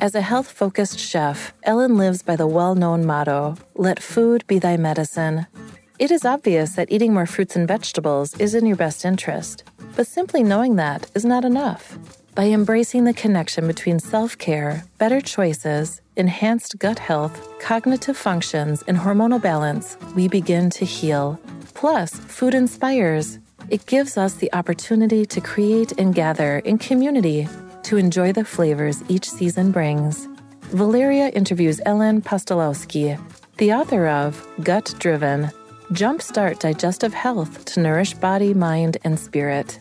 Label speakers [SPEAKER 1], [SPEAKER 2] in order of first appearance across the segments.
[SPEAKER 1] As a health focused chef, Ellen lives by the well known motto let food be thy medicine. It is obvious that eating more fruits and vegetables is in your best interest, but simply knowing that is not enough. By embracing the connection between self care, better choices, enhanced gut health, cognitive functions, and hormonal balance, we begin to heal. Plus, food inspires. It gives us the opportunity to create and gather in community to enjoy the flavors each season brings. Valeria interviews Ellen Postolowski, the author of Gut Driven Jumpstart Digestive Health to Nourish Body, Mind, and Spirit.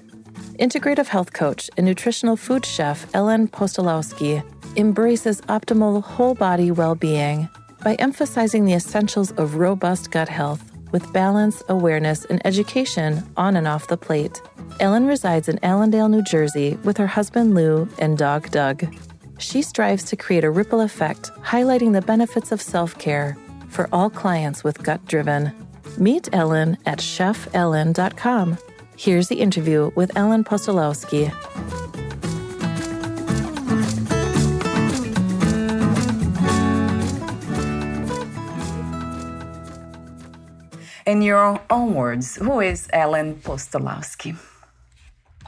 [SPEAKER 1] Integrative health coach and nutritional food chef Ellen Postolowski embraces optimal whole body well being by emphasizing the essentials of robust gut health with balance, awareness, and education on and off the plate. Ellen resides in Allendale, New Jersey, with her husband Lou and dog Dug. She strives to create a ripple effect, highlighting the benefits of self care for all clients with gut driven. Meet Ellen at chefellen.com. Here's the interview with Ellen Postolowski.
[SPEAKER 2] In your own words, who is Ellen Postolowski?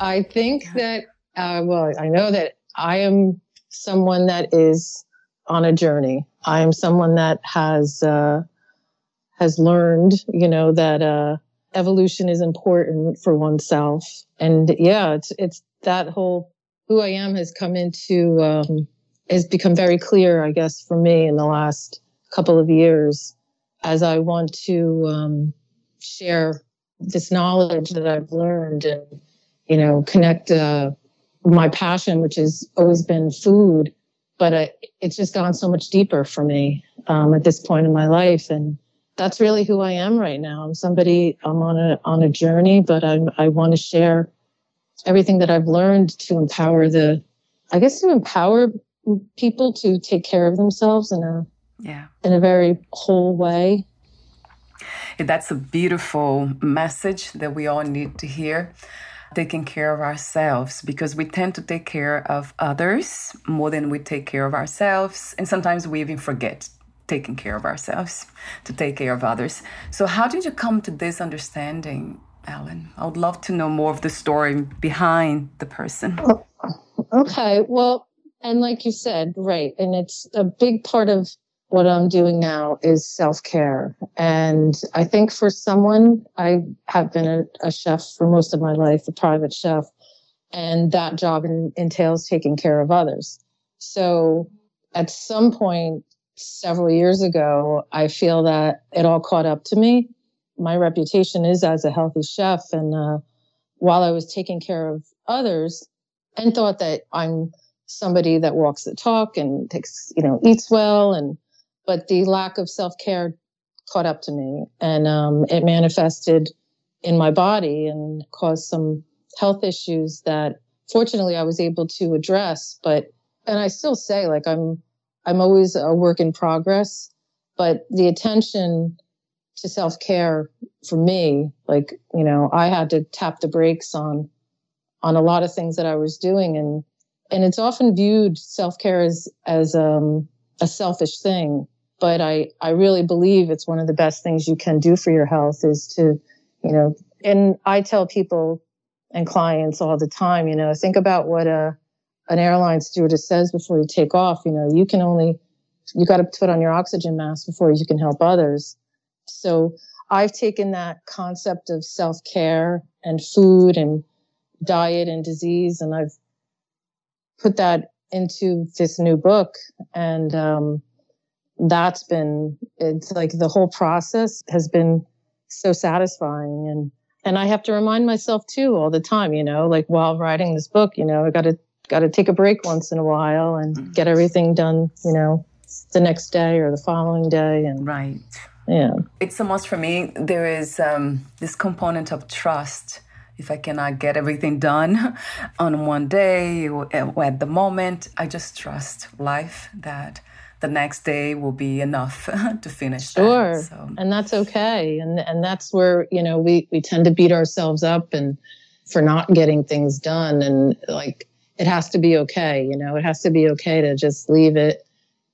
[SPEAKER 3] I think that, uh, well, I know that I am someone that is on a journey. I am someone that has uh, has learned, you know, that uh, evolution is important for oneself. And yeah, it's it's that whole who I am has come into um, has become very clear, I guess, for me in the last couple of years, as I want to um, share this knowledge that I've learned and you know, connect uh, my passion, which has always been food, but uh, it's just gone so much deeper for me um, at this point in my life, and that's really who I am right now. I'm somebody. I'm on a on a journey, but I'm, I want to share everything that I've learned to empower the, I guess, to empower people to take care of themselves in a yeah in a very whole way.
[SPEAKER 2] That's a beautiful message that we all need to hear taking care of ourselves because we tend to take care of others more than we take care of ourselves. And sometimes we even forget taking care of ourselves to take care of others. So, how did you come to this understanding, Ellen? I would love to know more of the story behind the person.
[SPEAKER 3] Okay. Well, and like you said, right. And it's a big part of what I'm doing now is self care. And I think for someone, I have been a, a, chef for most of my life, a private chef, and that job in, entails taking care of others. So at some point, several years ago, I feel that it all caught up to me. My reputation is as a healthy chef. And uh, while I was taking care of others and thought that I'm somebody that walks the talk and takes, you know, eats well and but the lack of self care caught up to me and um, it manifested in my body and caused some health issues that fortunately I was able to address. But, and I still say, like, I'm, I'm always a work in progress, but the attention to self care for me, like, you know, I had to tap the brakes on, on a lot of things that I was doing. And, and it's often viewed self care as, as, um, a selfish thing but I, I really believe it's one of the best things you can do for your health is to, you know, and I tell people and clients all the time, you know, think about what a, an airline stewardess says before you take off. You know, you can only, you got to put on your oxygen mask before you can help others. So I've taken that concept of self care and food and diet and disease, and I've put that into this new book. And um, that's been, it's like the whole process has been so satisfying. And, and I have to remind myself too all the time, you know, like while writing this book, you know, I got to, got to take a break once in a while and mm-hmm. get everything done, you know, the next day or the following day. And
[SPEAKER 2] right.
[SPEAKER 3] Yeah.
[SPEAKER 2] It's almost for me, there is um, this component of trust. If I cannot get everything done on one day or at the moment, I just trust life that the next day will be enough to finish
[SPEAKER 3] sure.
[SPEAKER 2] that,
[SPEAKER 3] so. and that's okay. And and that's where you know we we tend to beat ourselves up and for not getting things done. And like it has to be okay you know it has to be okay to just leave it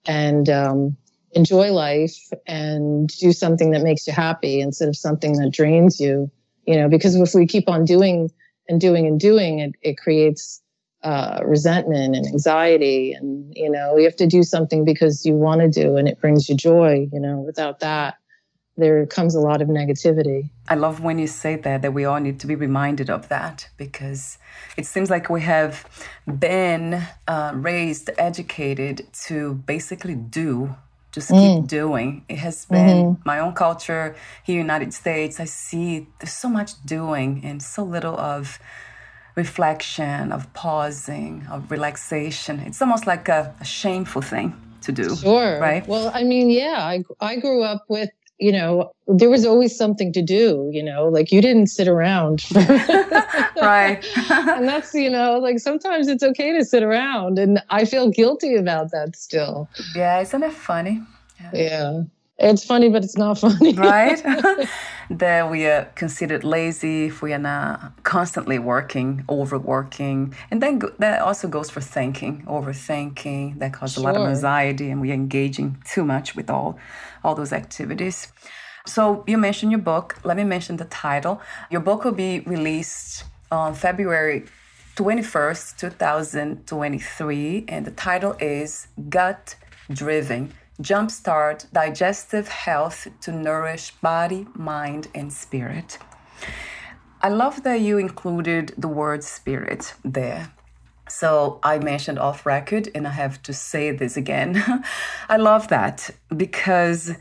[SPEAKER 3] and um, enjoy life and do something that makes you happy instead of something that drains you you know because if we keep on doing and doing and doing it it creates uh, resentment and anxiety and you know you have to do something because you want to do and it brings you joy you know without that there comes a lot of negativity
[SPEAKER 2] i love when you say that that we all need to be reminded of that because it seems like we have been uh, raised educated to basically do just keep mm. doing. It has been mm-hmm. my own culture here in the United States. I see there's so much doing and so little of reflection, of pausing, of relaxation. It's almost like a, a shameful thing to do.
[SPEAKER 3] Sure.
[SPEAKER 2] Right.
[SPEAKER 3] Well, I mean, yeah, I, I grew up with you know, there was always something to do, you know, like you didn't sit around.
[SPEAKER 2] right.
[SPEAKER 3] and that's, you know, like sometimes it's okay to sit around. And I feel guilty about that still.
[SPEAKER 2] Yeah. Isn't it funny?
[SPEAKER 3] Yeah. yeah. It's funny, but it's not funny.
[SPEAKER 2] right? that we are considered lazy if we are not constantly working, overworking. And then go- that also goes for thinking, overthinking. That causes sure. a lot of anxiety, and we are engaging too much with all, all those activities. So you mentioned your book. Let me mention the title. Your book will be released on February 21st, 2023, and the title is Gut Driven jumpstart digestive health to nourish body, mind, and spirit. I love that you included the word spirit there. So I mentioned off record, and I have to say this again. I love that because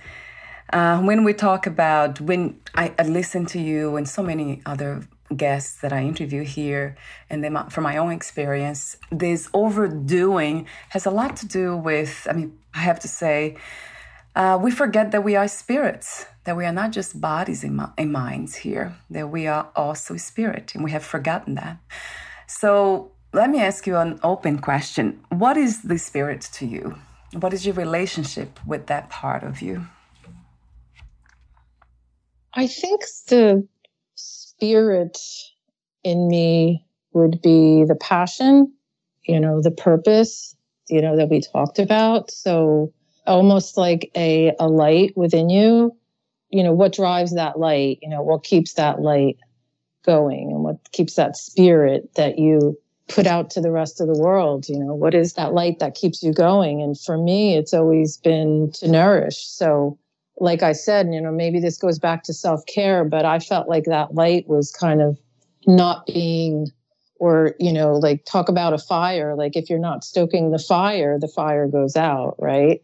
[SPEAKER 2] uh, when we talk about, when I, I listen to you and so many other guests that I interview here, and then from my own experience, this overdoing has a lot to do with, I mean, I have to say, uh, we forget that we are spirits, that we are not just bodies and, and minds here, that we are also spirit, and we have forgotten that. So let me ask you an open question What is the spirit to you? What is your relationship with that part of you?
[SPEAKER 3] I think the spirit in me would be the passion, you know, the purpose, you know, that we talked about. So almost like a, a light within you, you know, what drives that light, you know, what keeps that light going and what keeps that spirit that you put out to the rest of the world, you know, what is that light that keeps you going? And for me, it's always been to nourish. So like I said, you know, maybe this goes back to self care, but I felt like that light was kind of not being, or, you know, like talk about a fire. Like if you're not stoking the fire, the fire goes out, right?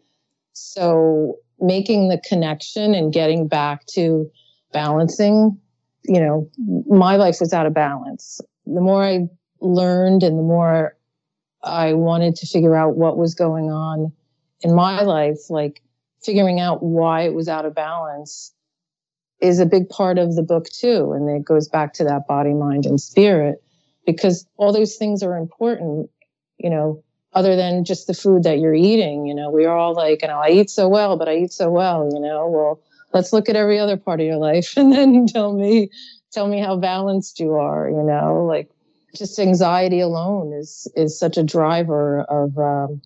[SPEAKER 3] So making the connection and getting back to balancing, you know, my life was out of balance. The more I learned and the more I wanted to figure out what was going on in my life, like, figuring out why it was out of balance is a big part of the book too. And it goes back to that body, mind, and spirit because all those things are important, you know, other than just the food that you're eating. You know, we are all like, you know, I eat so well, but I eat so well, you know, well, let's look at every other part of your life and then tell me, tell me how balanced you are, you know, like just anxiety alone is, is such a driver of, um,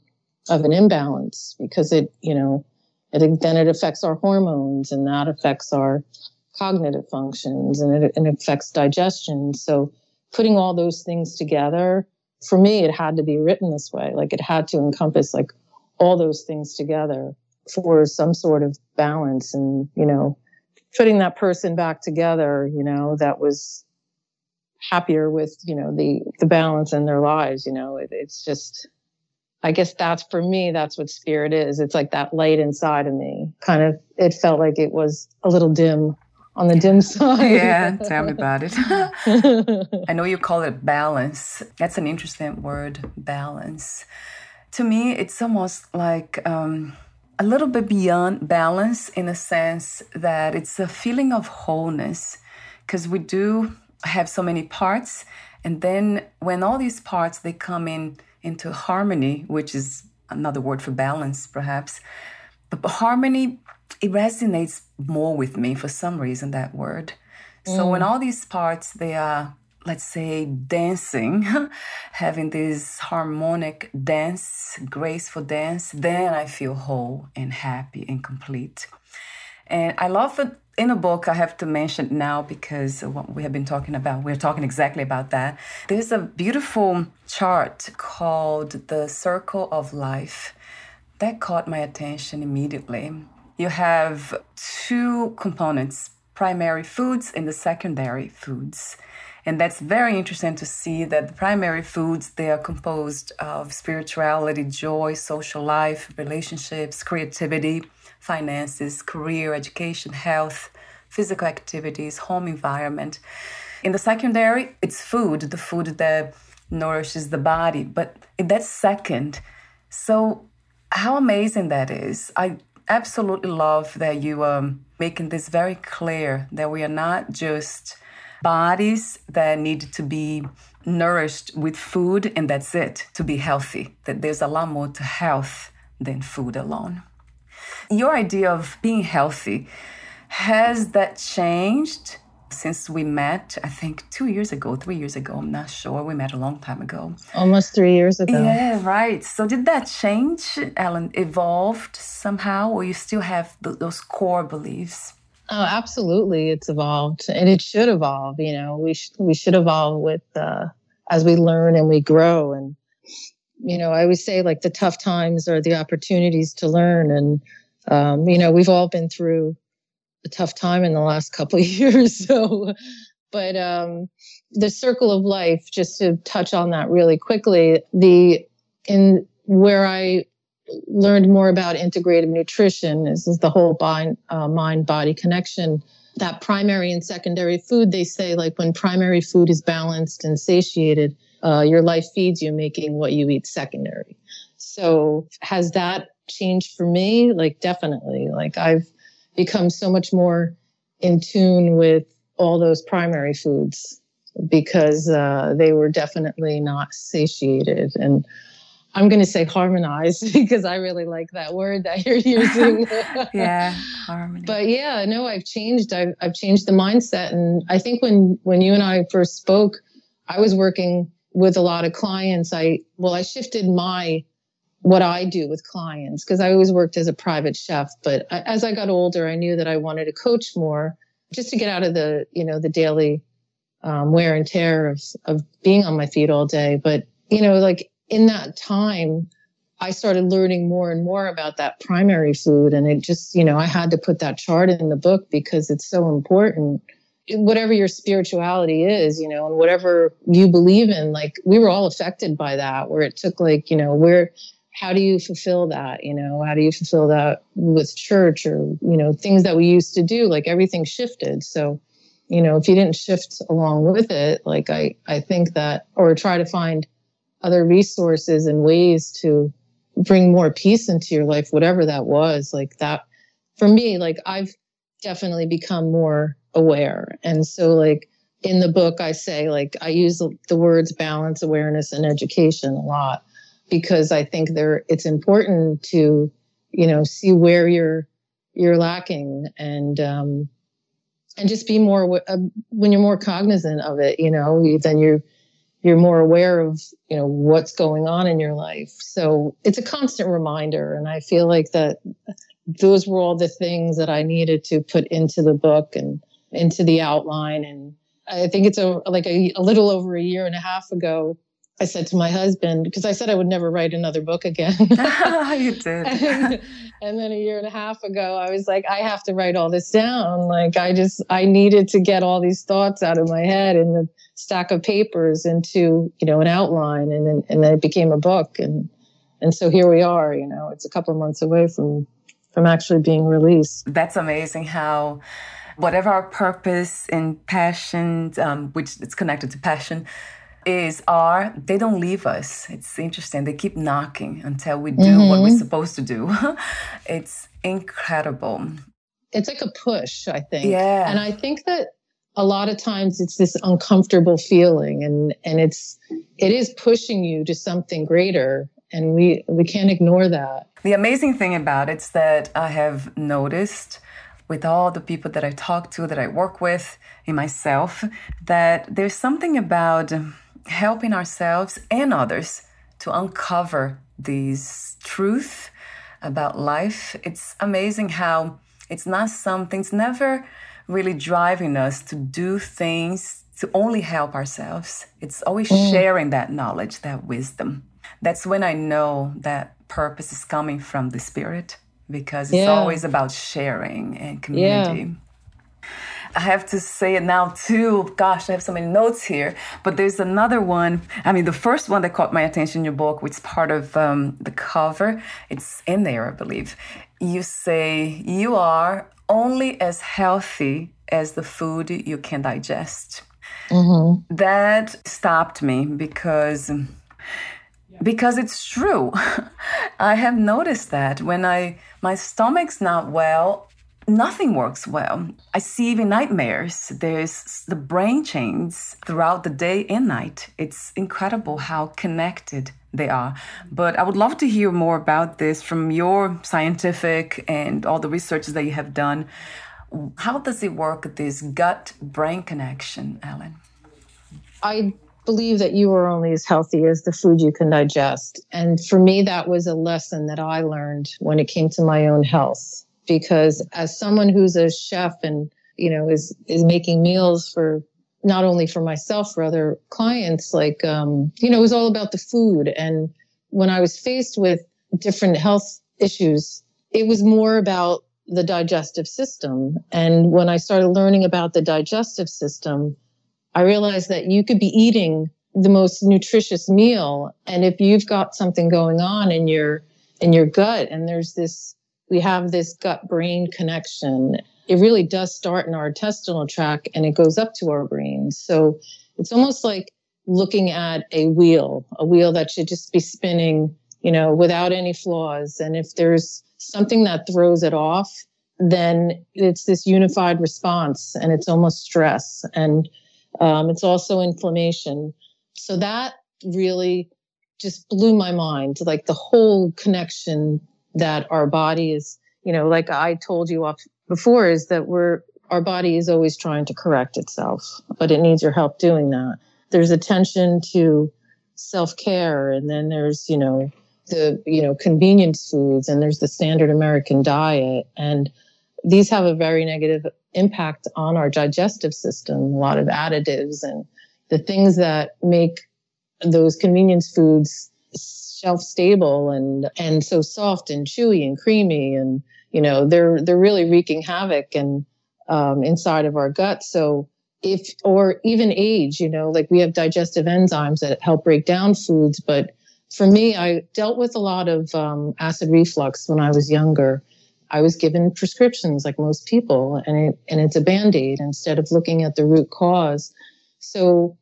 [SPEAKER 3] of an imbalance because it, you know, it, then it affects our hormones and that affects our cognitive functions and it, it affects digestion. So putting all those things together, for me, it had to be written this way. Like it had to encompass like all those things together for some sort of balance and, you know, putting that person back together, you know, that was happier with, you know, the, the balance in their lives, you know, it, it's just, I guess that's for me, that's what spirit is. It's like that light inside of me. Kind of, it felt like it was a little dim on the dim side.
[SPEAKER 2] yeah, tell me about it. I know you call it balance. That's an interesting word, balance. To me, it's almost like um, a little bit beyond balance in the sense that it's a feeling of wholeness because we do have so many parts and then when all these parts they come in into harmony which is another word for balance perhaps. But harmony it resonates more with me for some reason that word. Mm. so when all these parts they are let's say dancing having this harmonic dance graceful dance then i feel whole and happy and complete and i love it. In a book i have to mention now because what we have been talking about. We're talking exactly about that. There's a beautiful chart called the circle of life that caught my attention immediately. You have two components primary foods and the secondary foods. And that's very interesting to see that the primary foods they are composed of spirituality joy social life relationships creativity finances career education health physical activities home environment. In the secondary it's food the food that nourishes the body. But that's second so how amazing that is. I absolutely love that you are um, making this very clear that we are not just bodies that need to be nourished with food and that's it to be healthy. That there's a lot more to health than food alone your idea of being healthy has that changed since we met, I think two years ago, three years ago, I'm not sure. We met a long time ago.
[SPEAKER 3] Almost three years ago.
[SPEAKER 2] Yeah, right. So did that change, Ellen? Evolved somehow, or you still have th- those core beliefs?
[SPEAKER 3] Oh, absolutely, it's evolved, and it should evolve. You know, we sh- we should evolve with uh, as we learn and we grow. And you know, I always say like the tough times are the opportunities to learn. And um, you know, we've all been through a tough time in the last couple of years. So, but um, the circle of life, just to touch on that really quickly, the in where I learned more about integrative nutrition, this is the whole mind, uh, mind body connection. That primary and secondary food, they say, like when primary food is balanced and satiated, uh, your life feeds you, making what you eat secondary. So, has that changed for me? Like, definitely. Like, I've become so much more in tune with all those primary foods because uh, they were definitely not satiated. And i'm going to say harmonized because i really like that word that you're using.
[SPEAKER 2] Yeah harmony.
[SPEAKER 3] But yeah no i've changed. I've, I've changed the mindset. And i think when when you and i first spoke i was working with a lot of clients. I well i shifted my what I do with clients because I always worked as a private chef. But as I got older, I knew that I wanted to coach more just to get out of the, you know, the daily um, wear and tear of, of being on my feet all day. But, you know, like in that time, I started learning more and more about that primary food. And it just, you know, I had to put that chart in the book because it's so important. Whatever your spirituality is, you know, and whatever you believe in, like we were all affected by that, where it took like, you know, where how do you fulfill that? You know how do you fulfill that with church or you know things that we used to do like everything shifted. So you know if you didn't shift along with it like i i think that or try to find other resources and ways to bring more peace into your life whatever that was like that for me like i've definitely become more aware. And so like in the book i say like i use the, words balance awareness and education a lot because I think there it's important to you know see where you're you're lacking and um, and just be more uh, when you're more cognizant of it you know then you're you're more aware of you know what's going on in your life. So it's a constant reminder and i feel like that those were all the things that i needed to put into the book and into the outline. And i think it's a like a, a little over a year and a half ago I said to my husband, because I said I would never write another book again.
[SPEAKER 2] you did.
[SPEAKER 3] and, and then a year and a half ago, I was like, I have to write all this down. Like, I just, I needed to get all these thoughts out of my head in the stack of papers into, you know, an outline. And then, and then it became a book. And, and so here we are, you know, it's a couple of months away from, from actually being released.
[SPEAKER 2] That's amazing how whatever our purpose and passion, um, which it's connected to passion, is are they don't leave us. It's interesting. They keep knocking until we do mm-hmm. what we're mm-hmm. supposed to do. it's incredible.
[SPEAKER 3] It's like a push, I think.
[SPEAKER 2] Yeah.
[SPEAKER 3] And I think that a lot of times it's this uncomfortable feeling and and it's it is pushing you to something greater and we we can't ignore that.
[SPEAKER 2] The amazing thing about it's that I have noticed with all the people that I talk to, that I work with, in myself, that there's something about helping ourselves and others to uncover these truth about life. It's amazing how it's not something, it's never really driving us to do things to only help ourselves. It's always mm. sharing that knowledge, that wisdom. That's when I know that purpose is coming from the spirit because it's yeah. always about sharing and community. Yeah. I have to say it now too. Gosh, I have so many notes here. But there's another one. I mean, the first one that caught my attention in your book, which is part of um, the cover, it's in there, I believe. You say, You are only as healthy as the food you can digest. Mm-hmm. That stopped me because because it's true. I have noticed that when I my stomach's not well, nothing works well. I see even nightmares. There's the brain chains throughout the day and night. It's incredible how connected they are. But I would love to hear more about this from your scientific and all the researches that you have done. How does it work, this gut brain connection, Ellen?
[SPEAKER 3] I believe that you are only as healthy as the food you can digest. And for me, that was a lesson that I learned when it came to my own health because as someone who's a chef and you know is is making meals for not only for myself for other clients like um, you know it was all about the food. And when i was faced with different health issues it was more about the digestive system. And when i started learning about the digestive system i realized that you could be eating the most nutritious meal. And if you've got something going on in your in your gut and there's this we have this gut brain connection. It really does start in our intestinal tract and it goes up to our brain. So it's almost like looking at a wheel, a wheel that should just be spinning, you know, without any flaws. And if there's something that throws it off, then it's this unified response and it's almost stress and um, it's also inflammation. So that really just blew my mind, like the whole connection that our body is, you know, like I told you off before, is that we're, our body is always trying to correct itself, but it needs your help doing that. There's attention to self care, and then there's, you know, the, you know, convenience foods, and there's the standard American diet. And these have a very negative impact on our digestive system, a lot of additives and the things that make those convenience foods shelf stable and and so soft and chewy and creamy and you know they're they're really wreaking havoc and um, inside of our gut. So if or even age you know like we have digestive enzymes that help break down foods but for me i dealt with a lot of um, acid reflux when i was younger. I was given prescriptions like most people and it, and it's a band-aid instead of looking at the root cause. So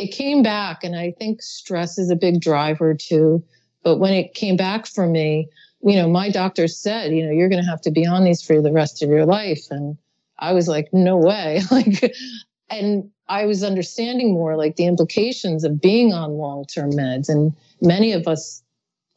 [SPEAKER 3] it came back and i think stress is a big driver too. But when it came back for me you know my doctor said you know you're going to have to be on these for the rest of your life. And i was like no way. Like and i was understanding more like the implications of being on long-term meds. And many of us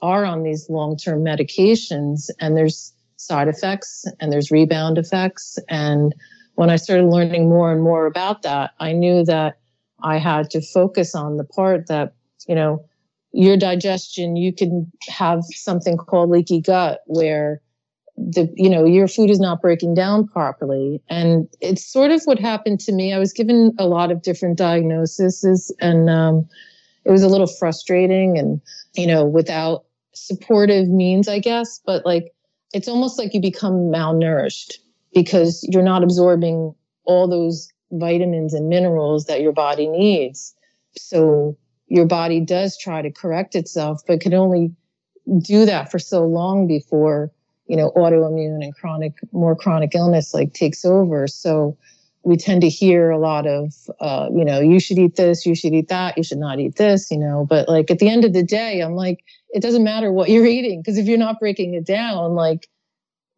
[SPEAKER 3] are on these long-term medications and there's side effects and there's rebound effects. And when i started learning more and more about that i knew that I had to focus on the part that, you know, your digestion, you can have something called leaky gut where the, you know, your food is not breaking down properly. And it's sort of what happened to me. I was given a lot of different diagnoses and, um, it was a little frustrating and, you know, without supportive means, I guess, but like it's almost like you become malnourished because you're not absorbing all those vitamins and minerals that your body needs. So your body does try to correct itself, but can only do that for so long before, you know, autoimmune and chronic, more chronic illness like takes over. So we tend to hear a lot of, uh, you know, you should eat this, you should eat that, you should not eat this, you know. But like at the end of the day, I'm like, it doesn't matter what you're eating because if you're not breaking it down, like,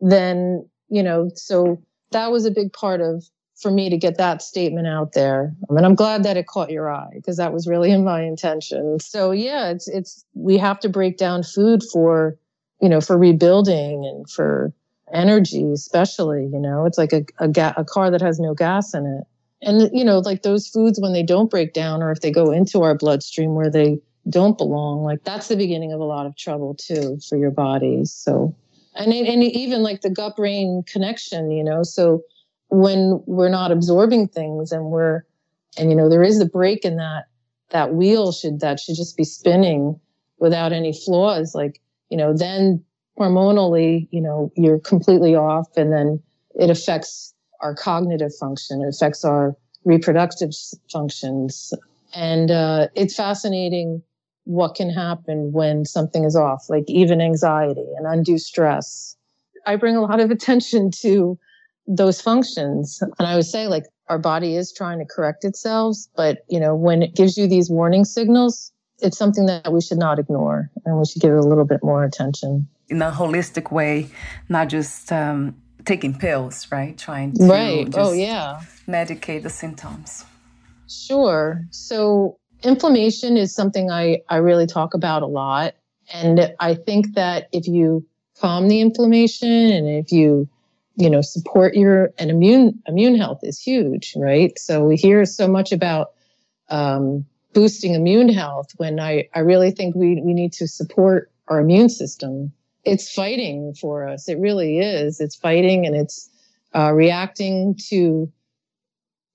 [SPEAKER 3] then, you know, so that was a big part of for me to get that statement out there. I mean, I'm glad that it caught your eye because that was really in my intention. So yeah, it's it's we have to break down food for, you know, for rebuilding and for energy, especially. You know, it's like a a, ga- a car that has no gas in it. And you know, like those foods when they don't break down or if they go into our bloodstream where they don't belong, like that's the beginning of a lot of trouble too for your body. So, and and even like the gut brain connection, you know, so when we're not absorbing things and we're and you know there is a break in that that wheel should that should just be spinning without any flaws like you know then hormonally you know you're completely off and then it affects our cognitive function it affects our reproductive functions. And uh, it's fascinating what can happen when something is off like even anxiety and undue stress. I bring a lot of attention to those functions. And I would say like our body is trying to correct itself, but you know, when it gives you these warning signals, it's something that we should not ignore and we should give it a little bit more attention.
[SPEAKER 2] In a holistic way, not just um, taking pills, right? Trying to
[SPEAKER 3] right. oh, yeah.
[SPEAKER 2] medicate the symptoms.
[SPEAKER 3] Sure. So inflammation is something I, I really talk about a lot. And I think that if you calm the inflammation and if you you know support your and immune immune health is huge right? So we hear so much about um, boosting immune health when i i really think we we need to support our immune system. It's fighting for us. It really is. It's fighting and it's uh, reacting to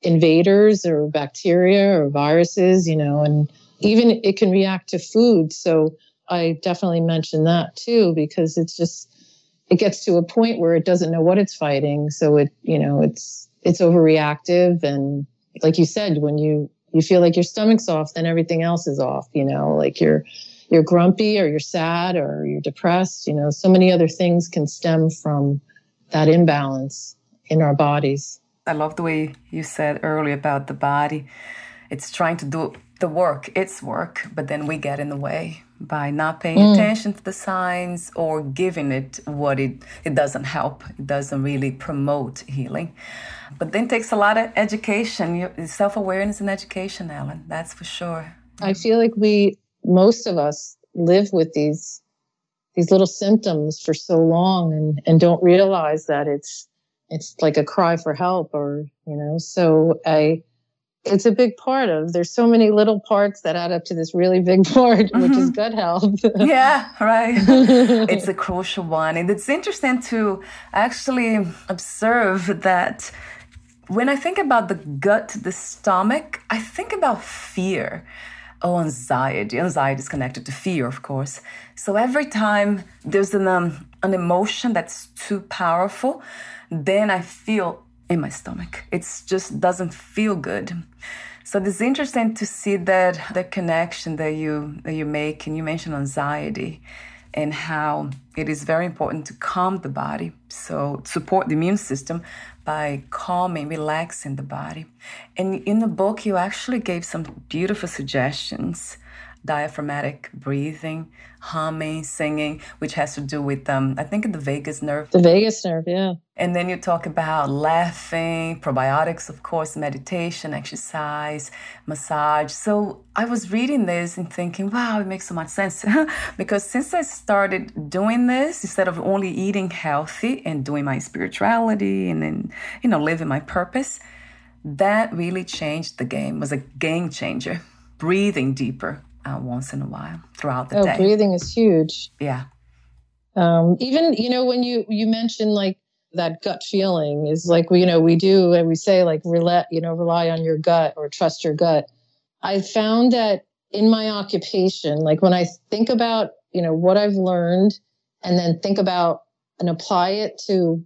[SPEAKER 3] invaders or bacteria or viruses you know and even it can react to food. So i definitely mention that too because it's just it gets to a point where it doesn't know what it's fighting. So it, you know, it's, it's overreactive. And like you said, when you, you feel like your stomach's off, then everything else is off, you know, like you're, you're grumpy or you're sad or you're depressed, you know, so many other things can stem from that imbalance in our bodies.
[SPEAKER 2] I love the way you said earlier about the body. It's trying to do the work, its work, but then we get in the way by not paying mm. attention to the signs or giving it what it it doesn't help it doesn't really promote healing but then takes a lot of education self-awareness and education ellen that's for sure
[SPEAKER 3] i feel like we most of us live with these these little symptoms for so long and and don't realize that it's it's like a cry for help or you know so i it's a big part of there's so many little parts that add up to this really big part mm-hmm. which is mm-hmm. gut health
[SPEAKER 2] yeah right it's a crucial one and it's interesting to actually observe that when i think about the gut the stomach i think about fear oh anxiety anxiety is connected to fear of course so every time there's an um, an emotion that's too powerful then i feel in my stomach. It just doesn't feel good. So it's interesting to see that the connection that you that you make, and you mentioned anxiety, and how it is very important to calm the body. So support the immune system by calming, relaxing the body. And in the book, you actually gave some beautiful suggestions diaphragmatic breathing, humming, singing, which has to do with um, I think the vagus nerve.
[SPEAKER 3] The vagus nerve, yeah.
[SPEAKER 2] And then you talk about laughing, probiotics, of course, meditation, exercise, massage. So I was reading this and thinking, wow, it makes so much sense. because since I started doing this, instead of only eating healthy and doing my spirituality and then, you know, living my purpose, that really changed the game, was a game changer. Breathing deeper, uh, once in a while throughout the
[SPEAKER 3] oh,
[SPEAKER 2] day.
[SPEAKER 3] breathing is huge.
[SPEAKER 2] Yeah.
[SPEAKER 3] Um, even you know when you you mentioned like that gut feeling is like you know we do and we say like rely you know rely on your gut or trust your gut. I found that in my occupation, like when I think about, you know, what I've learned and then think about and apply it to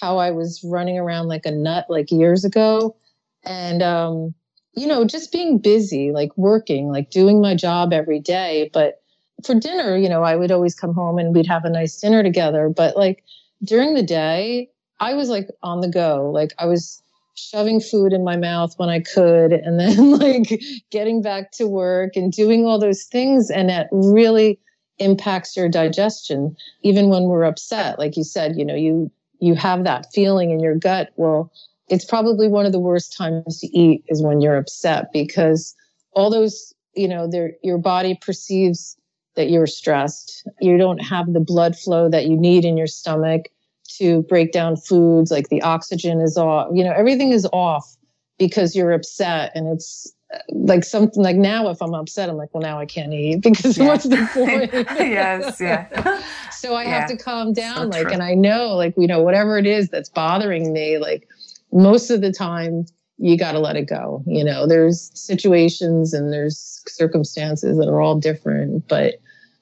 [SPEAKER 3] how I was running around like a nut like years ago. And, um, you know, just being busy, like working, like doing my job every day. But for dinner, you know, I would always come home and we'd have a nice dinner together. But like during the day, I was like on the go. Like I was shoving food in my mouth when I could and then like getting back to work and doing all those things. And that really impacts your digestion, even when we're upset. Like you said, you know, you, you have that feeling in your gut. Well, it's probably one of the worst times to eat is when you're upset because all those, you know, your body perceives that you're stressed. You don't have the blood flow that you need in your stomach to break down foods like the oxygen is off you know everything is off because you're upset and it's uh, like something like now if i'm upset i'm like well now i can't eat because yeah. what's the point
[SPEAKER 2] yes yeah
[SPEAKER 3] so i yeah. have to calm down so like true. and i know like you know whatever it is that's bothering me like most of the time you got to let it go you know there's situations and there's circumstances that are all different but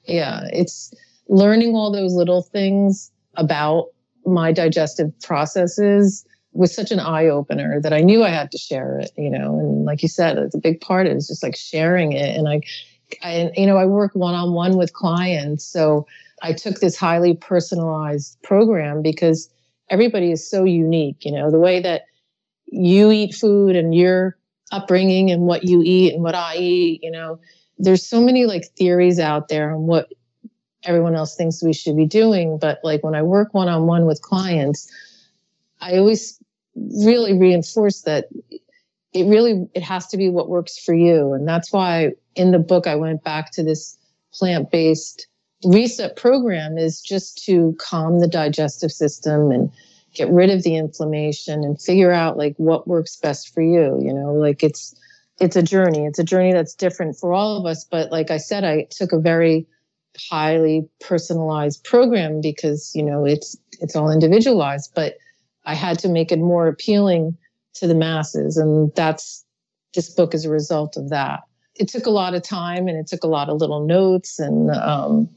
[SPEAKER 3] yeah it's learning all those little things about my digestive processes was such an eye opener that I knew I had to share it, you know. And like you said, it's a big part. It's just like sharing it. And I, I, you know, I work one on one with clients, so I took this highly personalized program because everybody is so unique. You know, the way that you eat food and your upbringing and what you eat and what I eat. You know, there's so many like theories out there on what everyone else thinks we should be doing. But like when I work one on one with clients, I always really reinforce that it really it has to be what works for you and that's why in the book i went back to this plant-based reset program is just to calm the digestive system and get rid of the inflammation and figure out like what works best for you you know? Like it's it's a journey. It's a journey that's different for all of us but like i said i took a very highly personalized program because you know it's it's all individualized but i had to make it more appealing to the masses and that's this book is a result of that. It took a lot of time and it took a lot of little notes and um,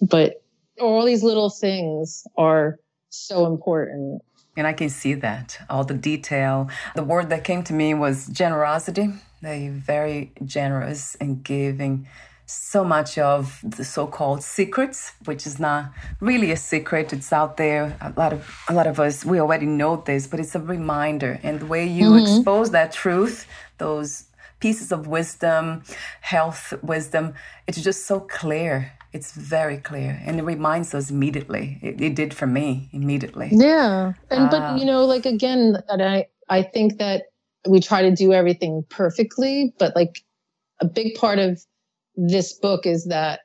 [SPEAKER 3] but all these little things are so important
[SPEAKER 2] and i can see that all the detail the word that came to me was generosity They're very generous and giving so much of the so-called secrets, which is not really a secret. It's out there. A lot of a lot of us we already know this, but it's a reminder. And the way you mm-hmm. expose that truth, those pieces of wisdom, health wisdom, it's just so clear. It's very clear, and it reminds us immediately. It, it did for me immediately.
[SPEAKER 3] Yeah, and uh, but you know, like again, and I I think that we try to do everything perfectly, but like a big part of this book is that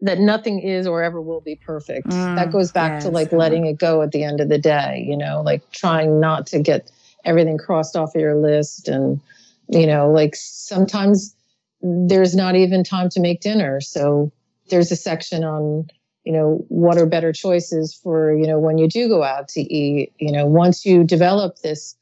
[SPEAKER 3] that nothing is or ever will be perfect. Mm, that goes back yes, to like letting it go at the end of the day, you know, like trying not to get everything crossed off of your list and you know, like sometimes there's not even time to make dinner. So there's a section on, you know, what are better choices for, you know, when you do go out to eat, you know, once you develop this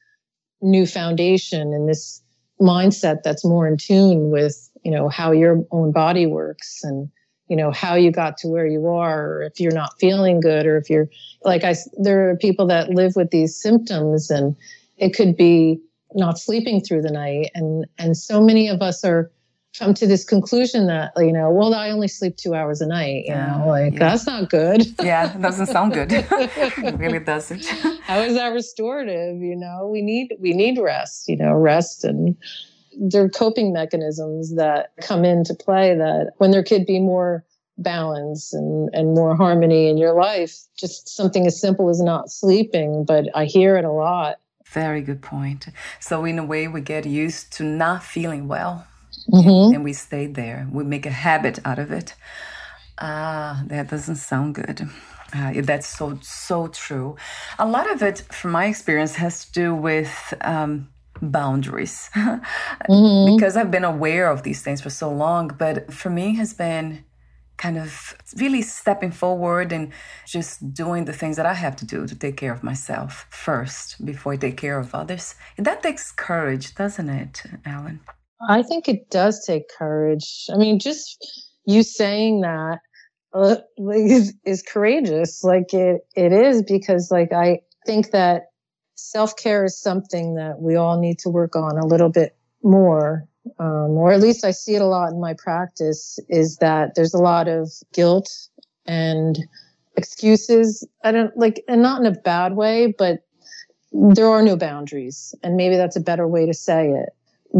[SPEAKER 3] new foundation and this mindset that's more in tune with you know how your own body works and you know how you got to where you are or if you're not feeling good or if you're like i there are people that live with these symptoms and it could be not sleeping through the night. And and so many of us are come to this conclusion that you know well i only sleep two hours a night you know like yeah. that's not good
[SPEAKER 2] yeah it doesn't sound good it really doesn't
[SPEAKER 3] how is that restorative you know we need we need rest you know rest and there are coping mechanisms that come into play that when there could be more balance and, and more harmony in your life, just something as simple as not sleeping, but I hear it a lot.
[SPEAKER 2] Very good point. So, in a way, we get used to not feeling well mm-hmm. and we stayed there. We make a habit out of it. Ah, that doesn't sound good. Uh, that's so, so true. A lot of it, from my experience, has to do with um, boundaries mm-hmm. because I've been aware of these things for so long. But for me, has been kind of really stepping forward and just doing the things that I have to do to take care of myself first before I take care of others. And that takes courage, doesn't it, Ellen?
[SPEAKER 3] I think it does take courage. I mean, just you saying that uh, is, is courageous. Like it, it is because like I think that self care is something that we all need to work on a little bit more. Um, or at least I see it a lot in my practice is that there's a lot of guilt and excuses. I don't like, and not in a bad way, but there are no boundaries. And maybe that's a better way to say it.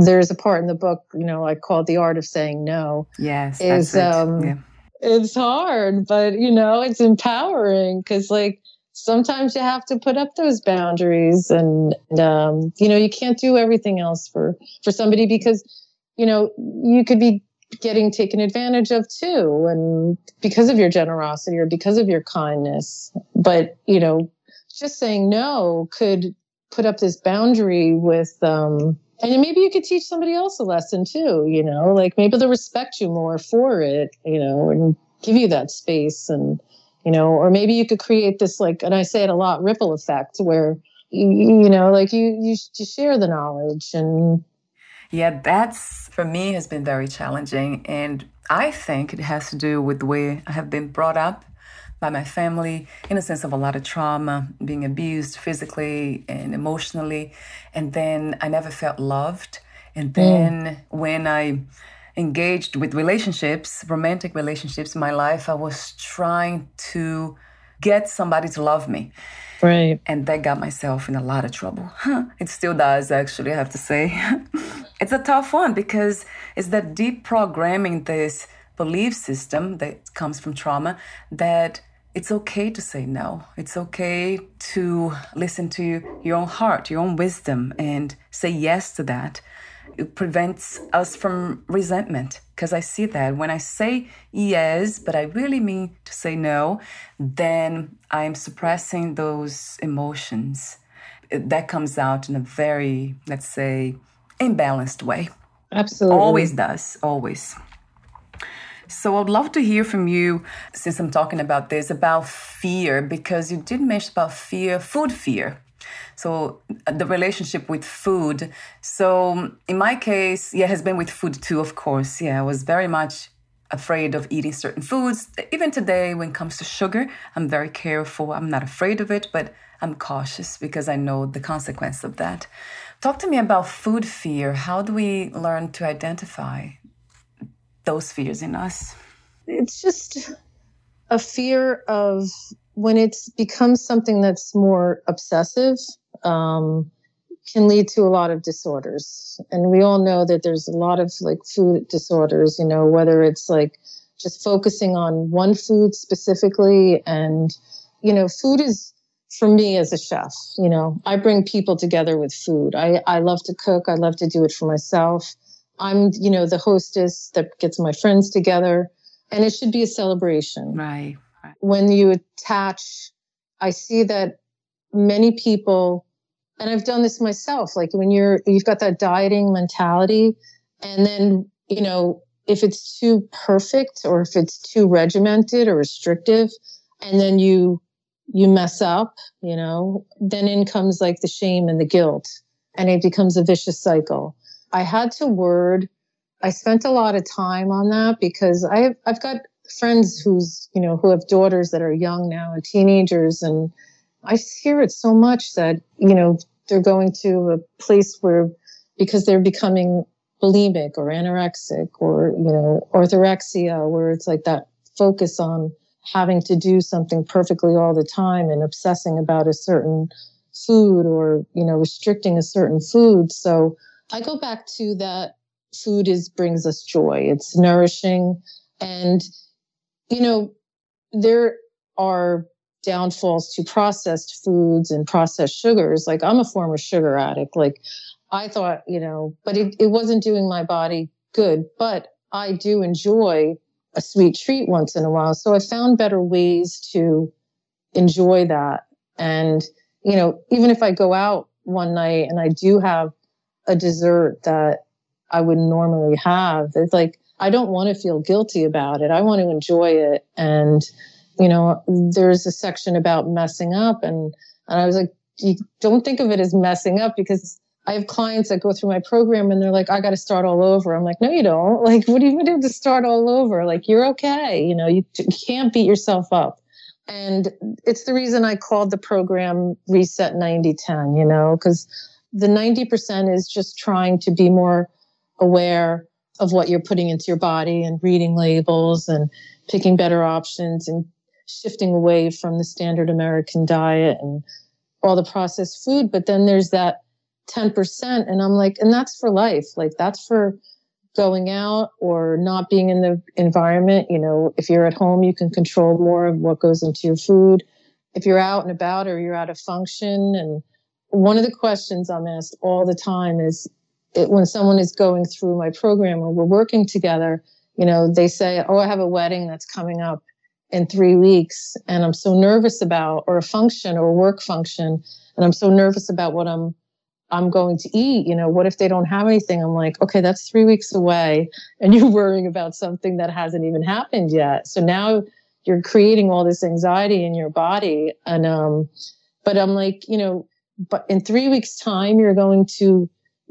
[SPEAKER 3] There's a part in the book, you know, I call it the art of saying no.
[SPEAKER 2] Yes. Is, it. um, yeah.
[SPEAKER 3] it's hard, but you know, it's empowering because like sometimes you have to put up those boundaries and, um, you know, you can't do everything else for, for somebody because, you know, you could be getting taken advantage of too and because of your generosity or because of your kindness but you know just saying no could put up this boundary with um and maybe you could teach somebody else a lesson too you know like maybe they'll respect you more for it you know and give you that space and you know or maybe you could create this like and i say it a lot ripple effect where you, you know like you you, you share the knowledge and
[SPEAKER 2] yeah, that's for me has been very challenging. And I think it has to do with the way I have been brought up by my family in a sense of a lot of trauma, being abused physically and emotionally. And then I never felt loved. And then mm. when I engaged with relationships, romantic relationships in my life, I was trying to get somebody to love me.
[SPEAKER 3] Right.
[SPEAKER 2] And that got myself in a lot of trouble. it still does, actually, I have to say. it's a tough one because it's that deep programming, this belief system that comes from trauma, that it's okay to say no. It's okay to listen to your own heart, your own wisdom, and say yes to that it prevents us from resentment because I see that when I say yes, but I really mean to say no, then I'm suppressing those emotions. That comes out in a very, let's say, imbalanced way.
[SPEAKER 3] Absolutely.
[SPEAKER 2] Always does, always. So I'd love to hear from you, since I'm talking about this, about fear, because you did mention about fear, food fear. So uh, the relationship with food. So in my case, yeah, has been with food too, of course. Yeah, I was very much afraid of eating certain foods. Even today, when it comes to sugar, I'm very careful. I'm not afraid of it, but I'm cautious because I know the consequence of that. Talk to me about food fear. How do we learn to identify those fears in us?
[SPEAKER 3] It's just a fear of when it's becomes something that's more obsessive, um, can lead to a lot of disorders. And we all know that there's a lot of like food disorders, you know, whether it's like just focusing on one food specifically. And, you know, food is for me as a chef, you know, I bring people together with food. I, I love to cook. I love to do it for myself. I'm, you know, the hostess that gets my friends together and it should be a celebration.
[SPEAKER 2] Right
[SPEAKER 3] when you attach, I see that many people, and I've done this myself, like when you're, you've got that dieting mentality, and then, you know, if it's too perfect or if it's too regimented or restrictive, and then you, you mess up, you know, then in comes like the shame and the guilt, and it becomes a vicious cycle. I had to word, I spent a lot of time on that because I've, I've got friends who's you know who have daughters that are young now and teenagers and i hear it so much that you know they're going to a place where because they're becoming bulimic or anorexic or you know orthorexia where it's like that focus on having to do something perfectly all the time and obsessing about a certain food or you know restricting a certain food. So i go back to that food is brings us joy it's nourishing and you know, there are downfalls to processed foods and processed sugars. Like I'm a former sugar addict. Like I thought, you know, but it, it wasn't doing my body good. But I do enjoy a sweet treat once in a while. So I found better ways to enjoy that. And, you know, even if I go out one night and I do have a dessert that I would normally have, it's like I don't want to feel guilty about it. I want to enjoy it. And, you know, there's a section about messing up and, and I was like, you don't think of it as messing up because I have clients that go through my program and they're like, I got to start all over. I'm like, no, you don't. Like, what do you do to start all over? Like, you're okay. You know, you, you can't beat yourself up. And it's the reason I called the program Reset 90 10, you know, because the 90% is just trying to be more aware of what you're putting into your body and reading labels and picking better options and shifting away from the standard American diet and all the processed food. But then there's that 10%. And I'm like, and that's for life. Like, that's for going out or not being in the environment. You know, if you're at home, you can control more of what goes into your food. If you're out and about or you're at a function. And one of the questions I'm asked all the time is it, when someone is going through my program or we're working together, you know, they say, Oh, I have a wedding that's coming up in three weeks and I'm so nervous about, or a function or work function, and I'm so nervous about what I'm I'm going to eat. You know, what if they don't have anything? I'm like, okay, that's three weeks away, and you're worrying about something that hasn't even happened yet. So now you're creating all this anxiety in your body. And um, but I'm like, you know, but in three weeks' time, you're going to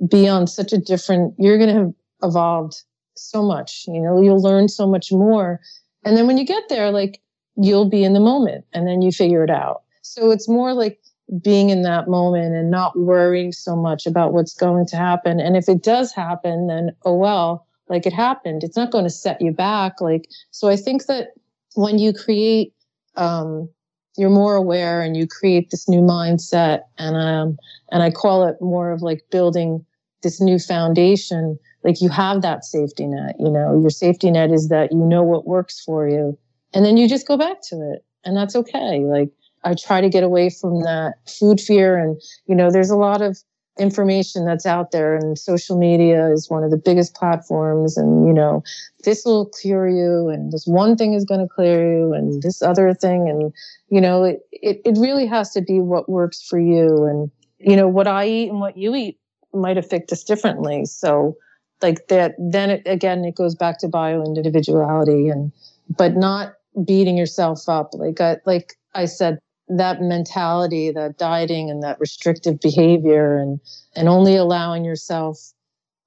[SPEAKER 3] be on such a different. You're going to have evolved so much. You know, you'll learn so much more, and then when you get there, like you'll be in the moment, and then you figure it out. So it's more like being in that moment and not worrying so much about what's going to happen. And if it does happen, then oh well, like it happened. It's not going to set you back. Like, so I think that when you create, um, you're more aware and you create this new mindset and um and I call it more of like building this new foundation like you have that safety net you know your safety net is that you know what works for you and then you just go back to it and that's okay like I try to get away from that food fear. And, you know, there's a lot of information that's out there and social media is one of the biggest platforms and you know this will clear you and this one thing is going to clear you and this other thing and you know it, it, it really has to be what works for you. And you know what i eat and what you eat might affect us differently. So like that then it, again it goes back to bio individuality and but not beating yourself up. Like I, like I said that mentality, that dieting and that restrictive behavior and, and only allowing yourself,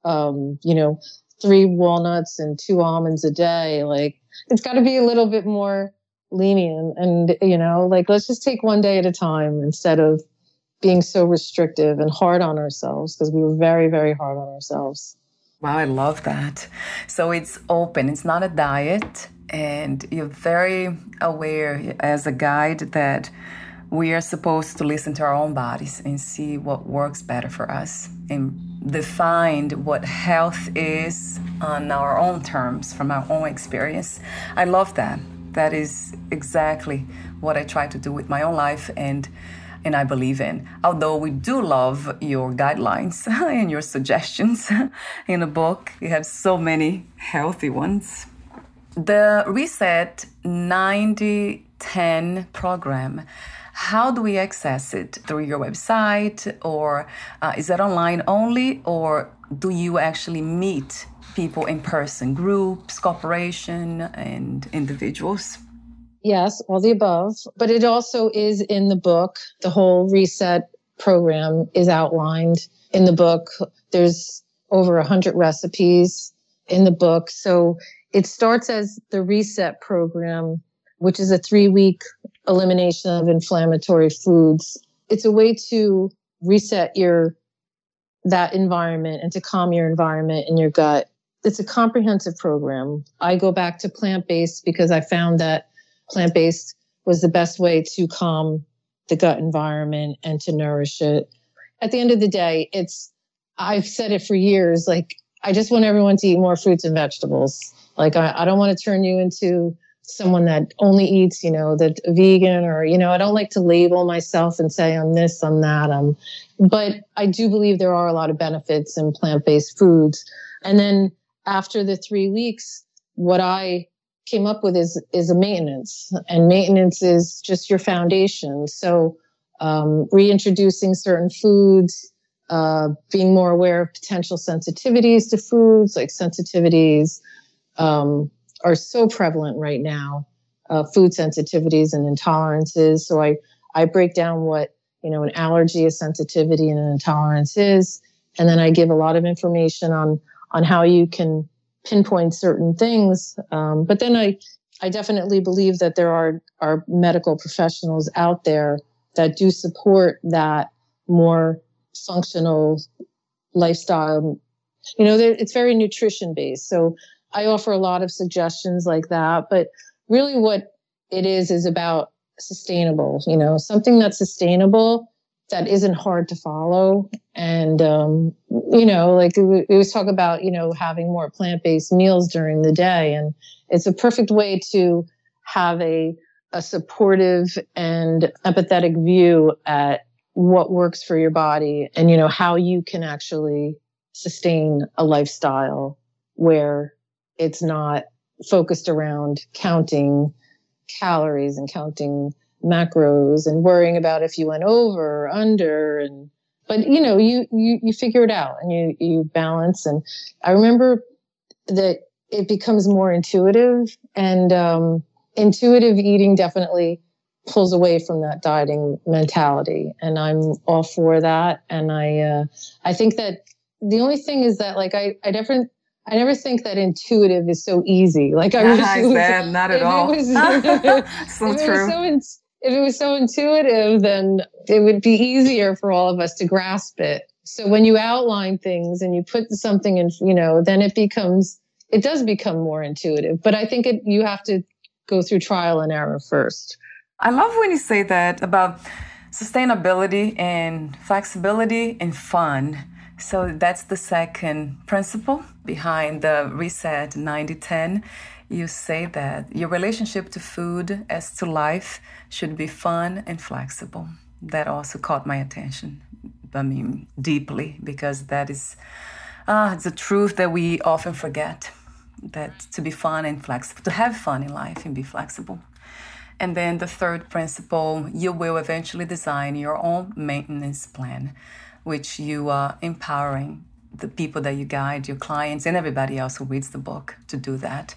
[SPEAKER 3] um, you know, three walnuts and two almonds a day, like it's got to be a little bit more lenient and, you know, like let's just take one day at a time instead of being so restrictive and hard on ourselves because we were very, very hard on ourselves.
[SPEAKER 2] Wow, I love that. So it's open, it's not a diet and you're very aware as a guide that we are supposed to listen to our own bodies and see what works better for us and define what health is on our own terms from our own experience. I love that. That is exactly what I try to do with my own life and and I believe in. Although we do love your guidelines and your suggestions in the book. You have so many healthy ones. The Reset 9010 program, how do we access it? Through your website, or uh, is that online only, or do you actually meet people in person, groups, corporation, and individuals?
[SPEAKER 3] Yes, all the above. But it also is in the book. The whole reset program is outlined in the book. There's over a hundred recipes in the book. So it starts as the reset program, which is a three week elimination of inflammatory foods. It's a way to reset your that environment and to calm your environment in your gut. It's a comprehensive program. I go back to plant based because I found that plant based was the best way to calm the gut environment and to nourish it. At the end of the day, it's, I've said it for years, like, I just want everyone to eat more fruits and vegetables. Like, I, I don't want to turn you into someone that only eats, you know, the vegan or, you know, I don't like to label myself and say I'm this, I'm that. I'm, but I do believe there are a lot of benefits in plant based foods. And then after the three weeks, what I came up with is, is a maintenance and maintenance is just your foundation. So, um, reintroducing certain foods, uh, being more aware of potential sensitivities to foods like sensitivities, um, are so prevalent right now, uh, food sensitivities and intolerances. So I, I break down what, you know, an allergy, a sensitivity, and an intolerance is. and then I give a lot of information on on how you can pinpoint certain things. Um, but then I I definitely believe that there are are medical professionals out there that do support that more functional lifestyle. You know, it's very nutrition based. So I offer a lot of suggestions like that. But really, what it is is about sustainable, you know, something that's sustainable that isn't hard to follow. And, um, you know, like we, always talk about, you know, having more plant based meals during the day. And it's a perfect way to have a, a supportive and empathetic view at what works for your body and, you know, how you can actually sustain a lifestyle where it's not focused around counting calories and counting macros and worrying about if you went over or under and but you know you you you figure it out and you you balance. And i remember that it becomes more intuitive and um, intuitive eating definitely pulls away from that dieting mentality. And i'm all for that. And i uh, i think that the only thing is that like i i never I never think that intuitive is so easy. Like I
[SPEAKER 2] wish it was, not at all.
[SPEAKER 3] Was,
[SPEAKER 2] so true.
[SPEAKER 3] So in, if it was so intuitive, then it would be easier for all of us to grasp it. So when you outline things and you put something in, you know, then it becomes, it does become more intuitive. But I think it, you have to go through trial and error first.
[SPEAKER 2] I love when you say that about sustainability and flexibility and fun. So that's the second principle behind the reset 90 10 you say that your relationship to food as to life should be fun and flexible. That also caught my attention. I mean, deeply, because that is ah, it's a truth that we often forget. That to be fun and flexible, to have fun in life and be flexible. And then the third principle, you will eventually design your own maintenance plan, which you are empowering the people that you guide, your clients, and everybody else who reads the book to do that.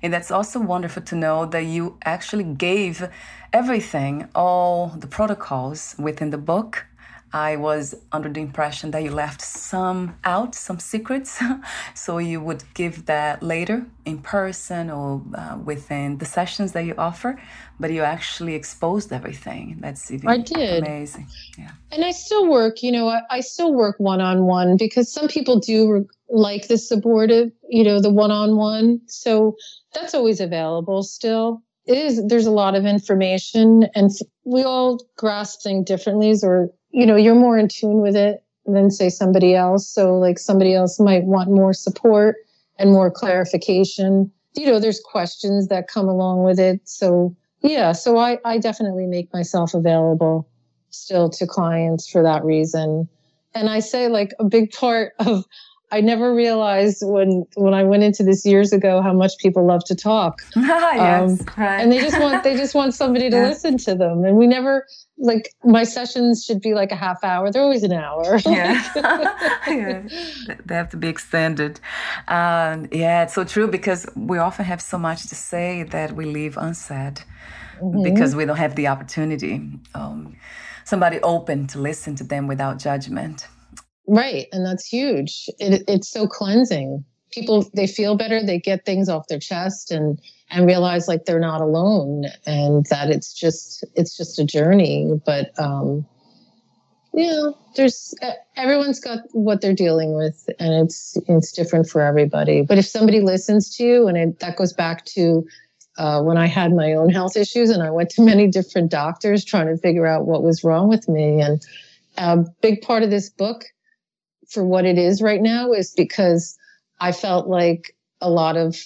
[SPEAKER 2] And that's also wonderful to know that you actually gave everything, all the protocols within the book I was under the impression that you left some out, some secrets. so you would give that later in person or uh, within the sessions that you offer, but you actually exposed everything. That's even I did. amazing. Yeah.
[SPEAKER 3] And I still work, you know, I, I still work one on one because some people do re- like the supportive, you know, the one on one. So that's always available still. It is, there's a lot of information and we all grasp things differently or you know, you're more in tune with it than say somebody else. So like somebody else might want more support and more clarification. You know, there's questions that come along with it. So yeah, so I, I definitely make myself available still to clients for that reason. And I say like a big part of I never realized when when I went into this years ago how much people love to talk.
[SPEAKER 2] yes, um, right.
[SPEAKER 3] And they just want they just want somebody to yeah. listen to them. And we never like my sessions should be like a half hour. They're always an hour.
[SPEAKER 2] yeah. yeah. They have to be extended. Um, yeah, it's so true because we often have so much to say that we leave unsaid mm-hmm. because we don't have the opportunity. Um, somebody open to listen to them without judgment.
[SPEAKER 3] Right. And that's huge. It, it's so cleansing. People, they feel better. They get things off their chest and, and realize like they're not alone and that it's just, it's just a journey. But, um, know, there's everyone's got what they're dealing with and it's, it's different for everybody. But if somebody listens to you and it, that goes back to, uh, when I had my own health issues and I went to many different doctors trying to figure out what was wrong with me. And a big part of this book for what it is right now is because I felt like a lot of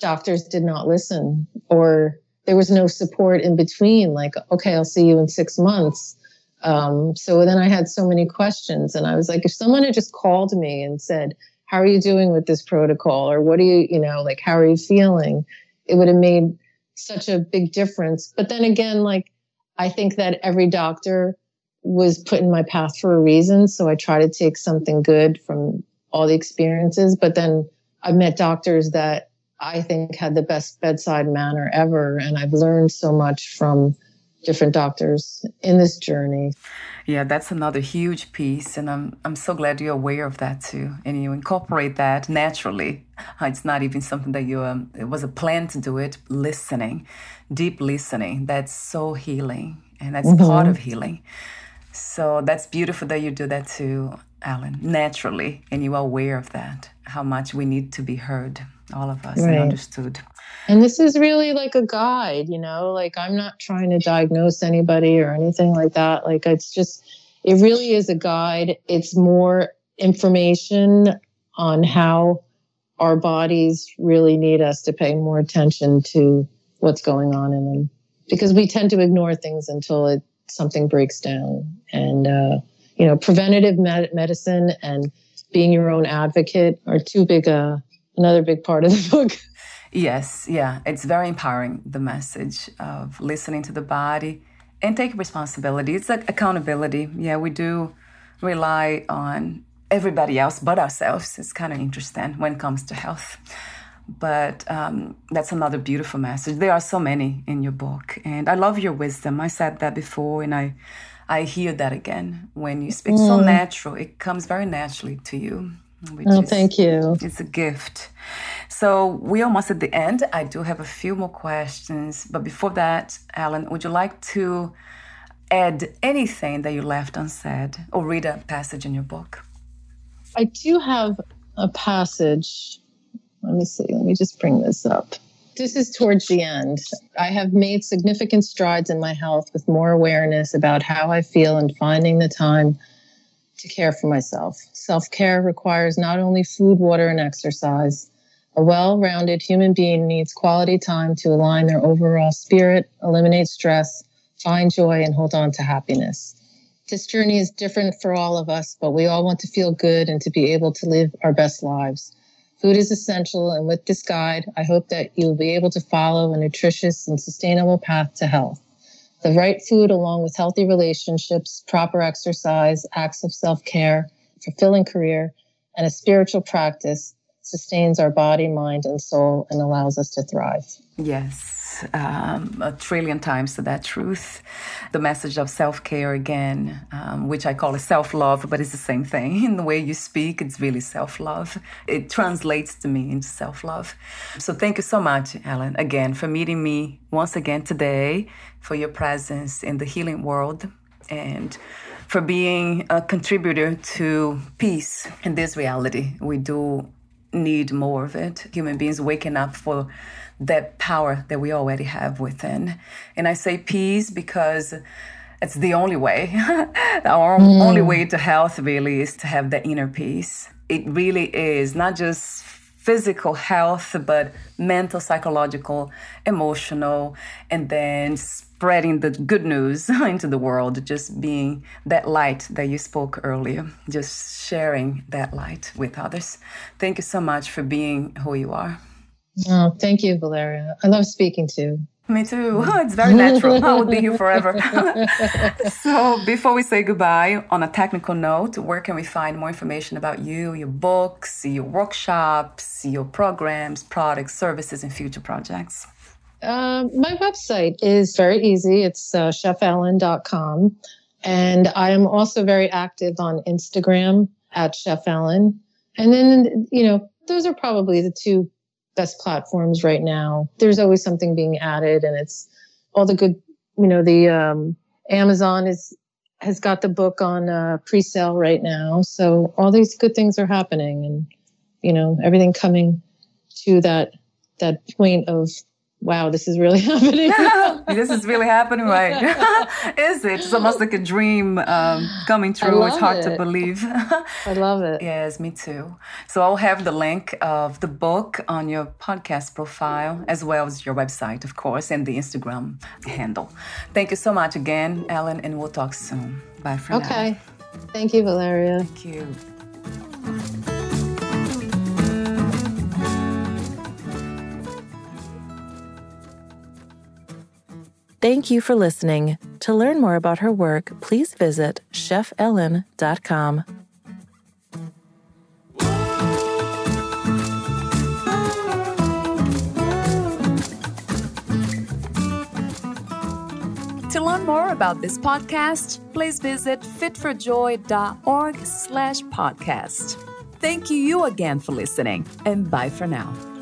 [SPEAKER 3] doctors did not listen or there was no support in between. Like, okay, I'll see you in six months. Um, so then I had so many questions and I was like, if someone had just called me and said, how are you doing with this protocol? Or what do you, you know, like, how are you feeling? It would have made such a big difference. But then again, like, I think that every doctor was put in my path for a reason. So I try to take something good from all the experiences. But then I've met doctors that I think had the best bedside manner ever. And I've learned so much from different doctors in this journey.
[SPEAKER 2] Yeah, that's another huge piece, and I'm I'm so glad you're aware of that too, and you incorporate that naturally. Uh, it's not even something that you um, it was a plan to do it. Listening, deep listening, that's so healing, and that's mm-hmm. part of healing. So that's beautiful that you do that too, Ellen, naturally, and you are aware of that. How much we need to be heard, all of us, right. and understood.
[SPEAKER 3] And this is really like a guide, you know, like I'm not trying to diagnose anybody or anything like that. Like it's just, it really is a guide. It's more information on how our bodies really need us to pay more attention to what's going on in them because we tend to ignore things until it something breaks down and uh, you know preventative med- medicine and being your own advocate are two big uh, another big part of the book
[SPEAKER 2] Yes, yeah, it's very empowering the message of listening to the body and take responsibility. It's like accountability. Yeah, we do rely on everybody else but ourselves. It's kind of interesting when it comes to health. But um, that's another beautiful message. There are so many in your book, and I love your wisdom. I said that before, and I, I hear that again when you speak. Mm. So natural, it comes very naturally to you.
[SPEAKER 3] oh, is, thank you.
[SPEAKER 2] It's a gift. So we're almost at the end. I do have a few more questions, but before that, Ellen, would you like to add anything that you left unsaid or read a passage in your book?
[SPEAKER 3] I do have a passage. Let me see. Let me just bring this up. This is towards the end. I have made significant strides in my health with more awareness about how I feel and finding the time to care for myself. Self care requires not only food, water, and exercise. A well rounded human being needs quality time to align their overall spirit, eliminate stress, find joy, and hold on to happiness. This journey is different for all of us, but we all want to feel good and to be able to live our best lives. Food is essential, and with this guide, I hope that you'll be able to follow a nutritious and sustainable path to health. The right food, along with healthy relationships, proper exercise, acts of self care, fulfilling career, and a spiritual practice sustains our body, mind, and soul and allows us to thrive.
[SPEAKER 2] Yes, um, a trillion times to that truth. The message of self care again, um, which I call a self love, but it's the same thing. In the way you speak, it's really self love. It translates to me into self love. So thank you so much, Ellen, again, for meeting me once again today, for your presence in the healing world, and for being a contributor to peace in this reality. We do need more of it. Human beings waking up for that power that we already have within. And I say peace because it's the only way. Our mm. only way to health really is to have the inner peace. It really is not just physical health, but mental, psychological, emotional, and then spreading the good news into the world, just being that light that you spoke earlier, just sharing that light with others. Thank you so much for being who you are.
[SPEAKER 3] Oh, thank you, Valeria. I love speaking to you.
[SPEAKER 2] Me too. It's very natural. I will be here forever. so, before we say goodbye, on a technical note, where can we find more information about you, your books, your workshops, your programs, products, services, and future projects?
[SPEAKER 3] Um, my website is very easy. It's uh, chefellen.com. And I am also very active on Instagram at Chef Ellen. And then, you know, those are probably the two best platforms right now. There's always something being added and it's all the good, you know, the um, Amazon is has got the book on uh, pre-sale right now. So all these good things are happening and, you know, everything coming to that that point of wow, this is really happening.
[SPEAKER 2] this is really happening, right? is it? It's almost like a dream um, coming true. It's hard
[SPEAKER 3] it.
[SPEAKER 2] to believe.
[SPEAKER 3] I love it.
[SPEAKER 2] Yes, me too. So I'll have the link of the book on your podcast profile, as well as your website, of course, and the Instagram handle. Thank you so much again, Ellen, and we'll talk soon. Bye for
[SPEAKER 3] okay.
[SPEAKER 2] now.
[SPEAKER 3] Okay. Thank you, Valeria.
[SPEAKER 2] Thank you.
[SPEAKER 1] Thank you for listening. To learn more about her work, please visit chefellen.com.
[SPEAKER 2] To learn more about this podcast, please visit fitforjoy.org slash podcast. Thank you again for listening, and bye for now.